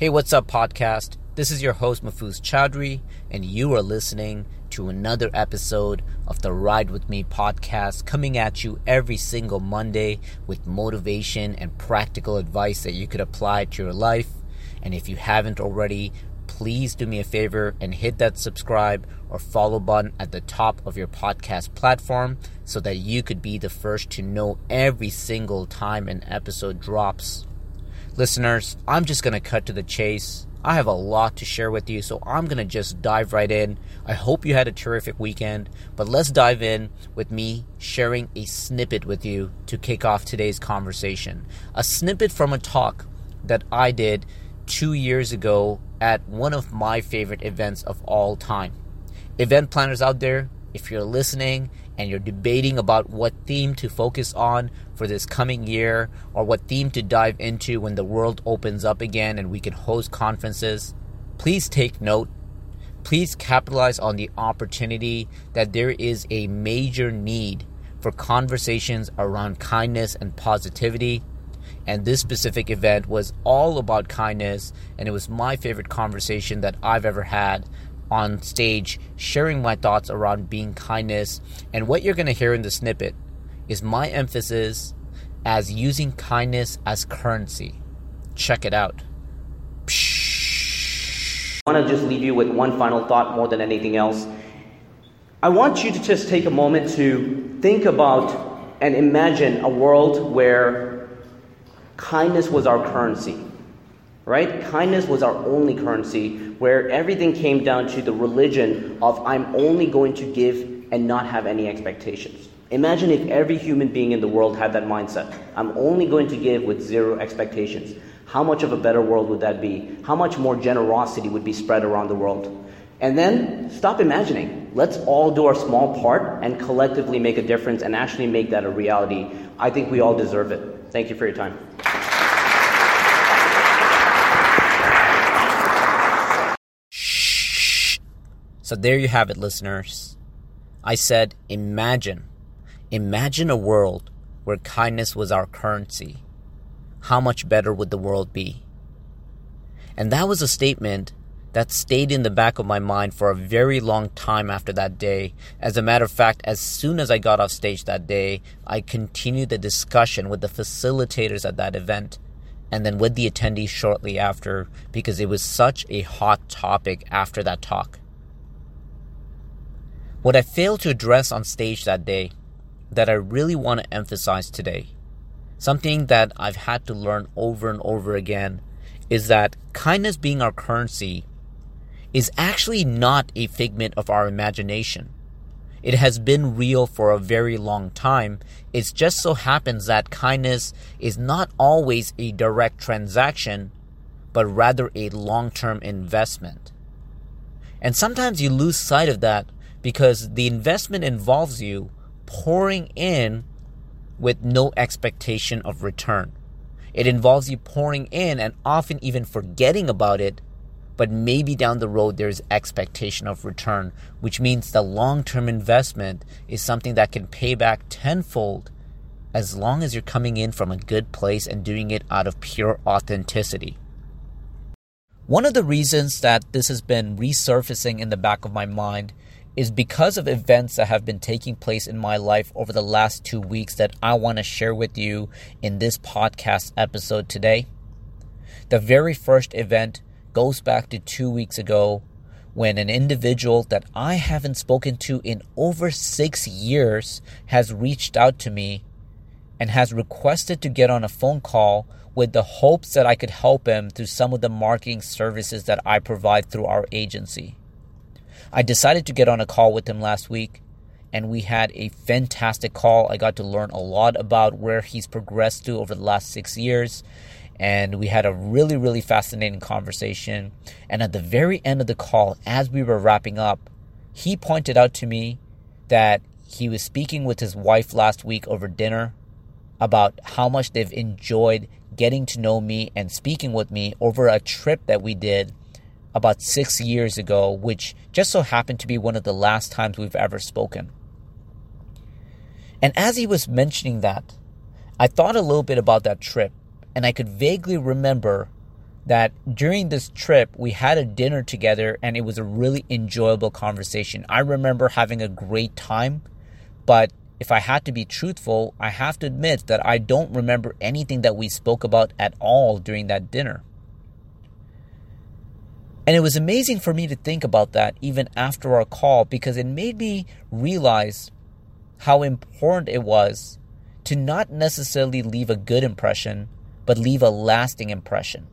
Hey, what's up, podcast? This is your host, Mahfuz Chowdhury, and you are listening to another episode of the Ride With Me podcast, coming at you every single Monday with motivation and practical advice that you could apply to your life. And if you haven't already, please do me a favor and hit that subscribe or follow button at the top of your podcast platform so that you could be the first to know every single time an episode drops. Listeners, I'm just going to cut to the chase. I have a lot to share with you, so I'm going to just dive right in. I hope you had a terrific weekend, but let's dive in with me sharing a snippet with you to kick off today's conversation. A snippet from a talk that I did two years ago at one of my favorite events of all time. Event planners out there, if you're listening and you're debating about what theme to focus on for this coming year or what theme to dive into when the world opens up again and we can host conferences, please take note. Please capitalize on the opportunity that there is a major need for conversations around kindness and positivity. And this specific event was all about kindness, and it was my favorite conversation that I've ever had on stage sharing my thoughts around being kindness. And what you're going to hear in the snippet is my emphasis as using kindness as currency. Check it out. I want to just leave you with one final thought more than anything else. I want you to just take a moment to think about and imagine a world where kindness was our currency right? Kindness was our only currency, where everything came down to the religion of I'm only going to give and not have any expectations. Imagine if every human being in the world had that mindset. I'm only going to give with zero expectations. How much of a better world would that be? How much more generosity would be spread around the world? And then stop imagining. Let's all do our small part and collectively make a difference and actually make that a reality. I think we all deserve it. Thank you for your time. So there you have it, listeners. I said, imagine. Imagine a world where kindness was our currency. How much better would the world be? And that was a statement that stayed in the back of my mind for a very long time after that day. As a matter of fact, as soon as I got off stage that day, I continued the discussion with the facilitators at that event and then with the attendees shortly after because it was such a hot topic after that talk. What I failed to address on stage that day that I really want to emphasize today, something that I've had to learn over and over again, is that kindness being our currency is actually not a figment of our imagination. It has been real for a very long time. It just so happens that kindness is not always a direct transaction, but rather a long term investment. And sometimes you lose sight of that because the investment involves you pouring in with no expectation of return. It involves you pouring in and often even forgetting about it, but maybe down the road there's expectation of return, which means the long term investment is something that can pay back tenfold as long as you're coming in from a good place and doing it out of pure authenticity. One of the reasons that this has been resurfacing in the back of my mind is because of events that have been taking place in my life over the last two weeks that I want to share with you in this podcast episode today. The very first event goes back to two weeks ago when an individual that I haven't spoken to in over six years has reached out to me and has requested to get on a phone call with the hopes that I could help him through some of the marketing services that I provide through our agency. I decided to get on a call with him last week, and we had a fantastic call. I got to learn a lot about where he's progressed to over the last six years, and we had a really, really fascinating conversation. And at the very end of the call, as we were wrapping up, he pointed out to me that he was speaking with his wife last week over dinner about how much they've enjoyed getting to know me and speaking with me over a trip that we did about six years ago, which just so happened to be one of the last times we've ever spoken. And as he was mentioning that, I thought a little bit about that trip, and I could vaguely remember that during this trip we had a dinner together and it was a really enjoyable conversation. I remember having a great time, but if I had to be truthful, I have to admit that I don't remember anything that we spoke about at all during that dinner. And it was amazing for me to think about that even after our call because it made me realize how important it was to not necessarily leave a good impression, but leave a lasting impression.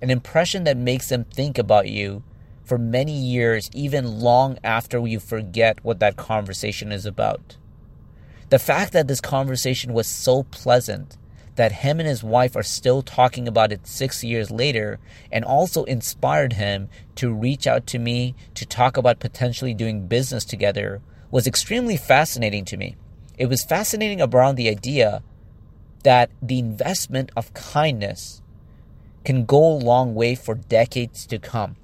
An impression that makes them think about you for many years, even long after you forget what that conversation is about. The fact that this conversation was so pleasant that him and his wife are still talking about it six years later and also inspired him to reach out to me to talk about potentially doing business together was extremely fascinating to me. It was fascinating around the idea that the investment of kindness can go a long way for decades to come.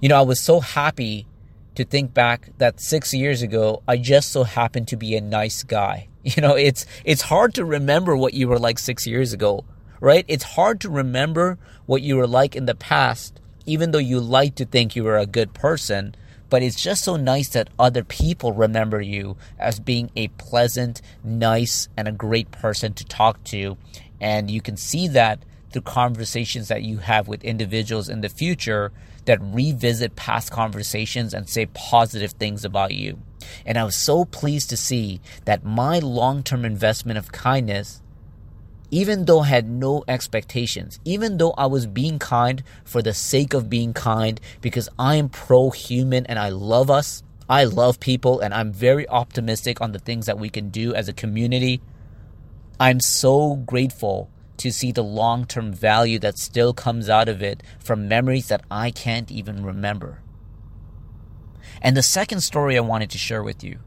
You know, I was so happy to think back that six years ago, I just so happened to be a nice guy. You know, it's it's hard to remember what you were like six years ago, right? It's hard to remember what you were like in the past, even though you like to think you were a good person. But it's just so nice that other people remember you as being a pleasant, nice, and a great person to talk to. And you can see that through conversations that you have with individuals in the future that revisit past conversations and say positive things about you. And I was so pleased to see that my long term investment of kindness, even though I had no expectations, even though I was being kind for the sake of being kind, because I am pro human and I love us, I love people, and I'm very optimistic on the things that we can do as a community. I'm so grateful to see the long term value that still comes out of it from memories that I can't even remember. And the second story I wanted to share with you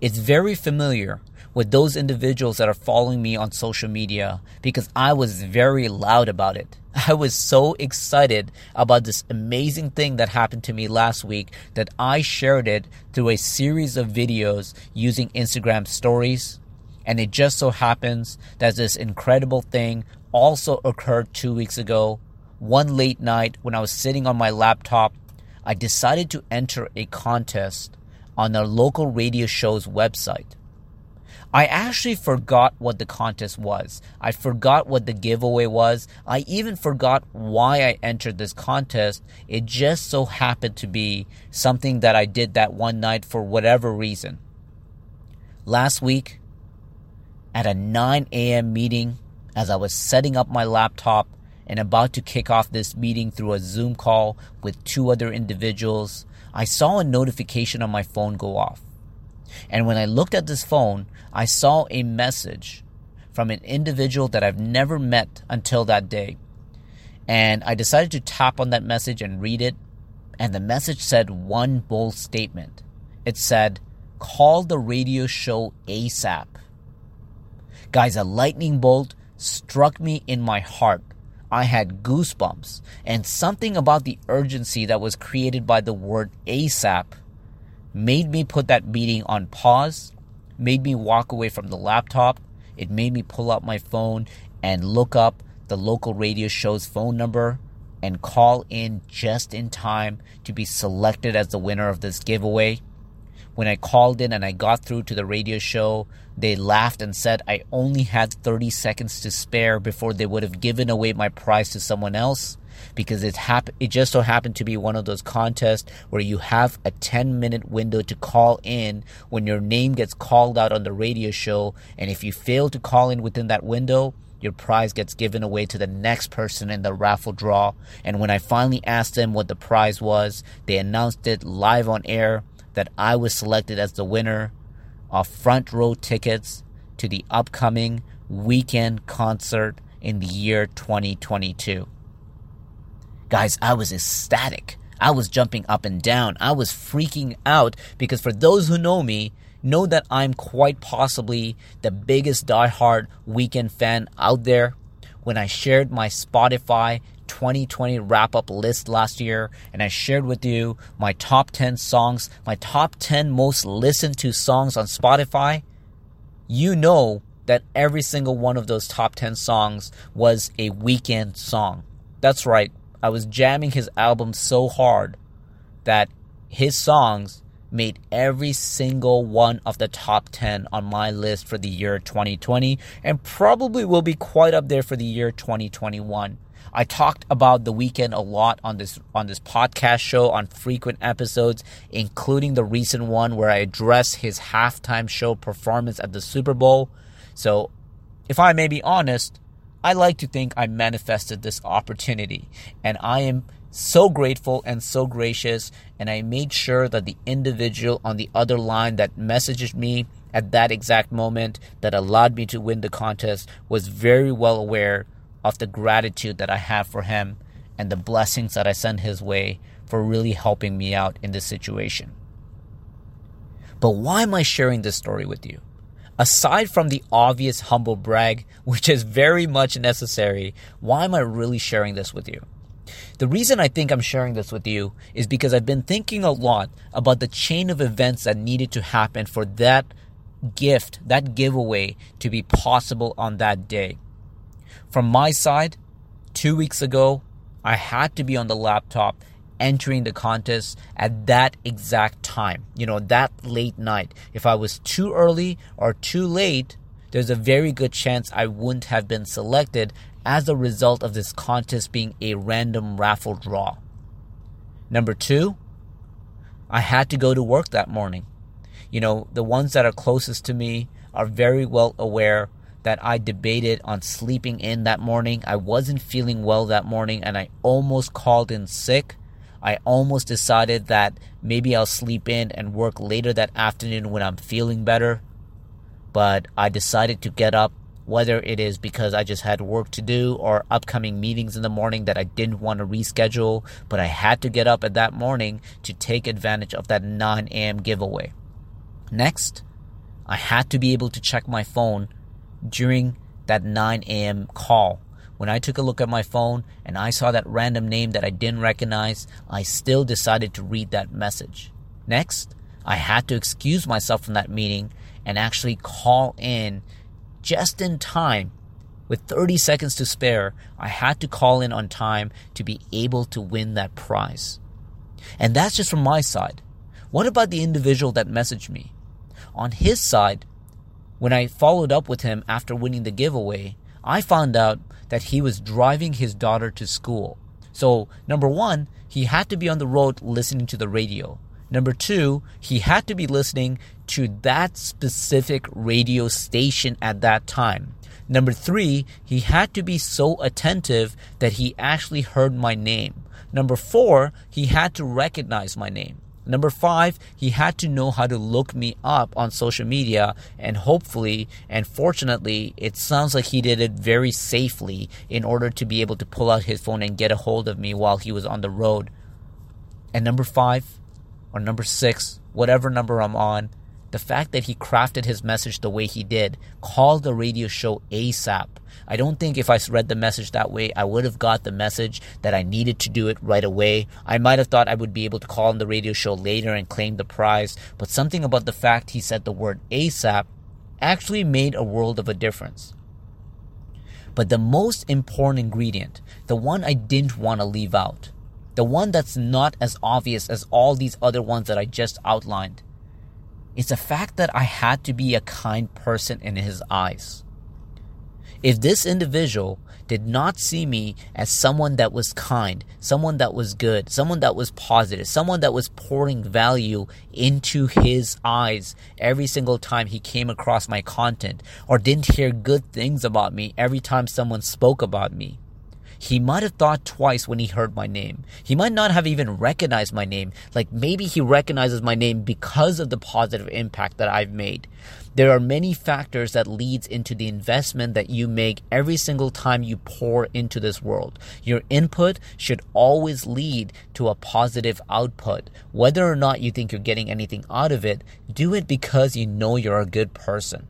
is very familiar with those individuals that are following me on social media because I was very loud about it. I was so excited about this amazing thing that happened to me last week that I shared it through a series of videos using Instagram stories. And it just so happens that this incredible thing also occurred two weeks ago. One late night when I was sitting on my laptop I decided to enter a contest on a local radio show's website. I actually forgot what the contest was. I forgot what the giveaway was. I even forgot why I entered this contest. It just so happened to be something that I did that one night for whatever reason. Last week, at a 9 a.m. meeting, as I was setting up my laptop, and about to kick off this meeting through a Zoom call with two other individuals, I saw a notification on my phone go off. And when I looked at this phone, I saw a message from an individual that I've never met until that day. And I decided to tap on that message and read it. And the message said one bold statement it said, Call the radio show ASAP. Guys, a lightning bolt struck me in my heart I had goosebumps, and something about the urgency that was created by the word ASAP made me put that meeting on pause, made me walk away from the laptop. It made me pull out my phone and look up the local radio show's phone number and call in just in time to be selected as the winner of this giveaway. When I called in and I got through to the radio show, they laughed and said I only had 30 seconds to spare before they would have given away my prize to someone else. Because it hap- it just so happened to be one of those contests where you have a 10 minute window to call in when your name gets called out on the radio show. And if you fail to call in within that window your prize gets given away to the next person in the raffle draw. And when I finally asked them what the prize was they announced it live on air that I was selected as the winner of front row tickets to the upcoming Weeknd concert in the year 2022. Guys, I was ecstatic. I was jumping up and down. I was freaking out because for those who know me, know that I'm quite possibly the biggest die-hard Weeknd fan out there. When I shared my Spotify 2020 wrap up list last year, and I shared with you my top 10 songs, my top 10 most listened to songs on Spotify, you know that every single one of those top 10 songs was a Weeknd song. That's right. I was jamming his album so hard that his songs made every single one of the top 10 on my list for the year 2020 and probably will be quite up there for the year 2021. I talked about the Weeknd a lot on this on this podcast show on frequent episodes, including the recent one where I addressed his halftime show performance at the Super Bowl. So, if I may be honest, I like to think I manifested this opportunity and I am so grateful and so gracious. And I made sure that the individual on the other line that messaged me at that exact moment that allowed me to win the contest was very well aware of the gratitude that I have for him and the blessings that I send his way for really helping me out in this situation. But why am I sharing this story with you? Aside from the obvious humble brag, which is very much necessary, why am I really sharing this with you? The reason I think I'm sharing this with you is because I've been thinking a lot about the chain of events that needed to happen for that gift, that giveaway to be possible on that day. From my side, two weeks ago, I had to be on the laptop entering the contest at that exact time, you know, that late night. If I was too early or too late, there's a very good chance I wouldn't have been selected as a result of this contest being a random raffle draw. Number two, I had to go to work that morning. You know, the ones that are closest to me are very well aware that I debated on sleeping in that morning. I wasn't feeling well that morning and I almost called in sick. I almost decided that maybe I'll sleep in and work later that afternoon when I'm feeling better. But I decided to get up whether it is because I just had work to do or upcoming meetings in the morning that I didn't want to reschedule, but I had to get up at that morning to take advantage of that 9 a.m. giveaway. Next, I had to be able to check my phone during that 9 a.m. call. When I took a look at my phone and I saw that random name that I didn't recognize, I still decided to read that message. Next, I had to excuse myself from that meeting and actually call in just in time. With 30 seconds to spare, I had to call in on time to be able to win that prize. And that's just from my side. What about the individual that messaged me? On his side, when I followed up with him after winning the giveaway, I found out that he was driving his daughter to school. So, number one, he had to be on the road listening to the radio. Number two, he had to be listening to that specific radio station at that time. Number three, he had to be so attentive that he actually heard my name. Number four, he had to recognize my name. Number five, he had to know how to look me up on social media, and hopefully and fortunately, it sounds like he did it very safely in order to be able to pull out his phone and get a hold of me while he was on the road. And number five, or number six, whatever number I'm on, the fact that he crafted his message the way he did, called the radio show ASAP. I don't think if I read the message that way, I would have got the message that I needed to do it right away. I might have thought I would be able to call on the radio show later and claim the prize, but something about the fact he said the word ASAP actually made a world of a difference. But the most important ingredient, the one I didn't want to leave out, the one that's not as obvious as all these other ones that I just outlined. It's the fact that I had to be a kind person in his eyes. If this individual did not see me as someone that was kind, someone that was good, someone that was positive, someone that was pouring value into his eyes every single time he came across my content, or didn't hear good things about me every time someone spoke about me, he might have thought twice when he heard my name. He might not have even recognized my name. Like maybe he recognizes my name because of the positive impact that I've made. There are many factors that leads into the investment that you make every single time you pour into this world. Your input should always lead to a positive output. Whether or not you think you're getting anything out of it, do it because you know you're a good person.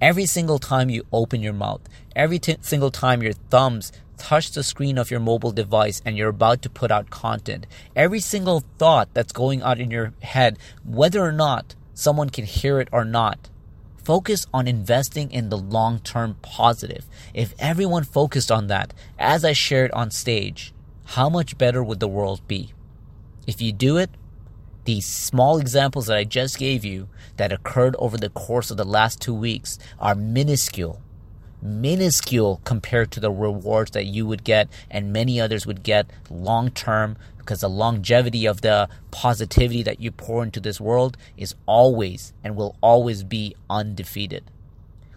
Every single time you open your mouth, every t- single time your thumbs touch the screen of your mobile device and you're about to put out content, every single thought that's going out in your head, whether or not someone can hear it or not, Focus on investing in the long term positive. If everyone focused on that, as I shared on stage, how much better would the world be? If you do it, these small examples that I just gave you that occurred over the course of the last two weeks are minuscule, minuscule compared to the rewards that you would get and many others would get long term because the longevity of the positivity that you pour into this world is always and will always be undefeated.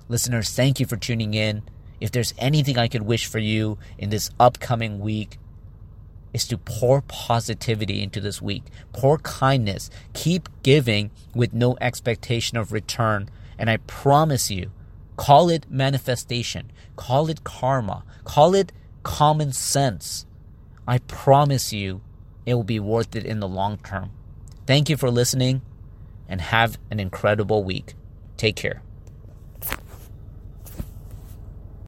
Listeners, thank you for tuning in. If there's anything I could wish for you in this upcoming week, is to pour positivity into this week, pour kindness, keep giving with no expectation of return. And I promise you, call it manifestation, call it karma, call it common sense. I promise you, it will be worth it in the long term. Thank you for listening and have an incredible week. Take care.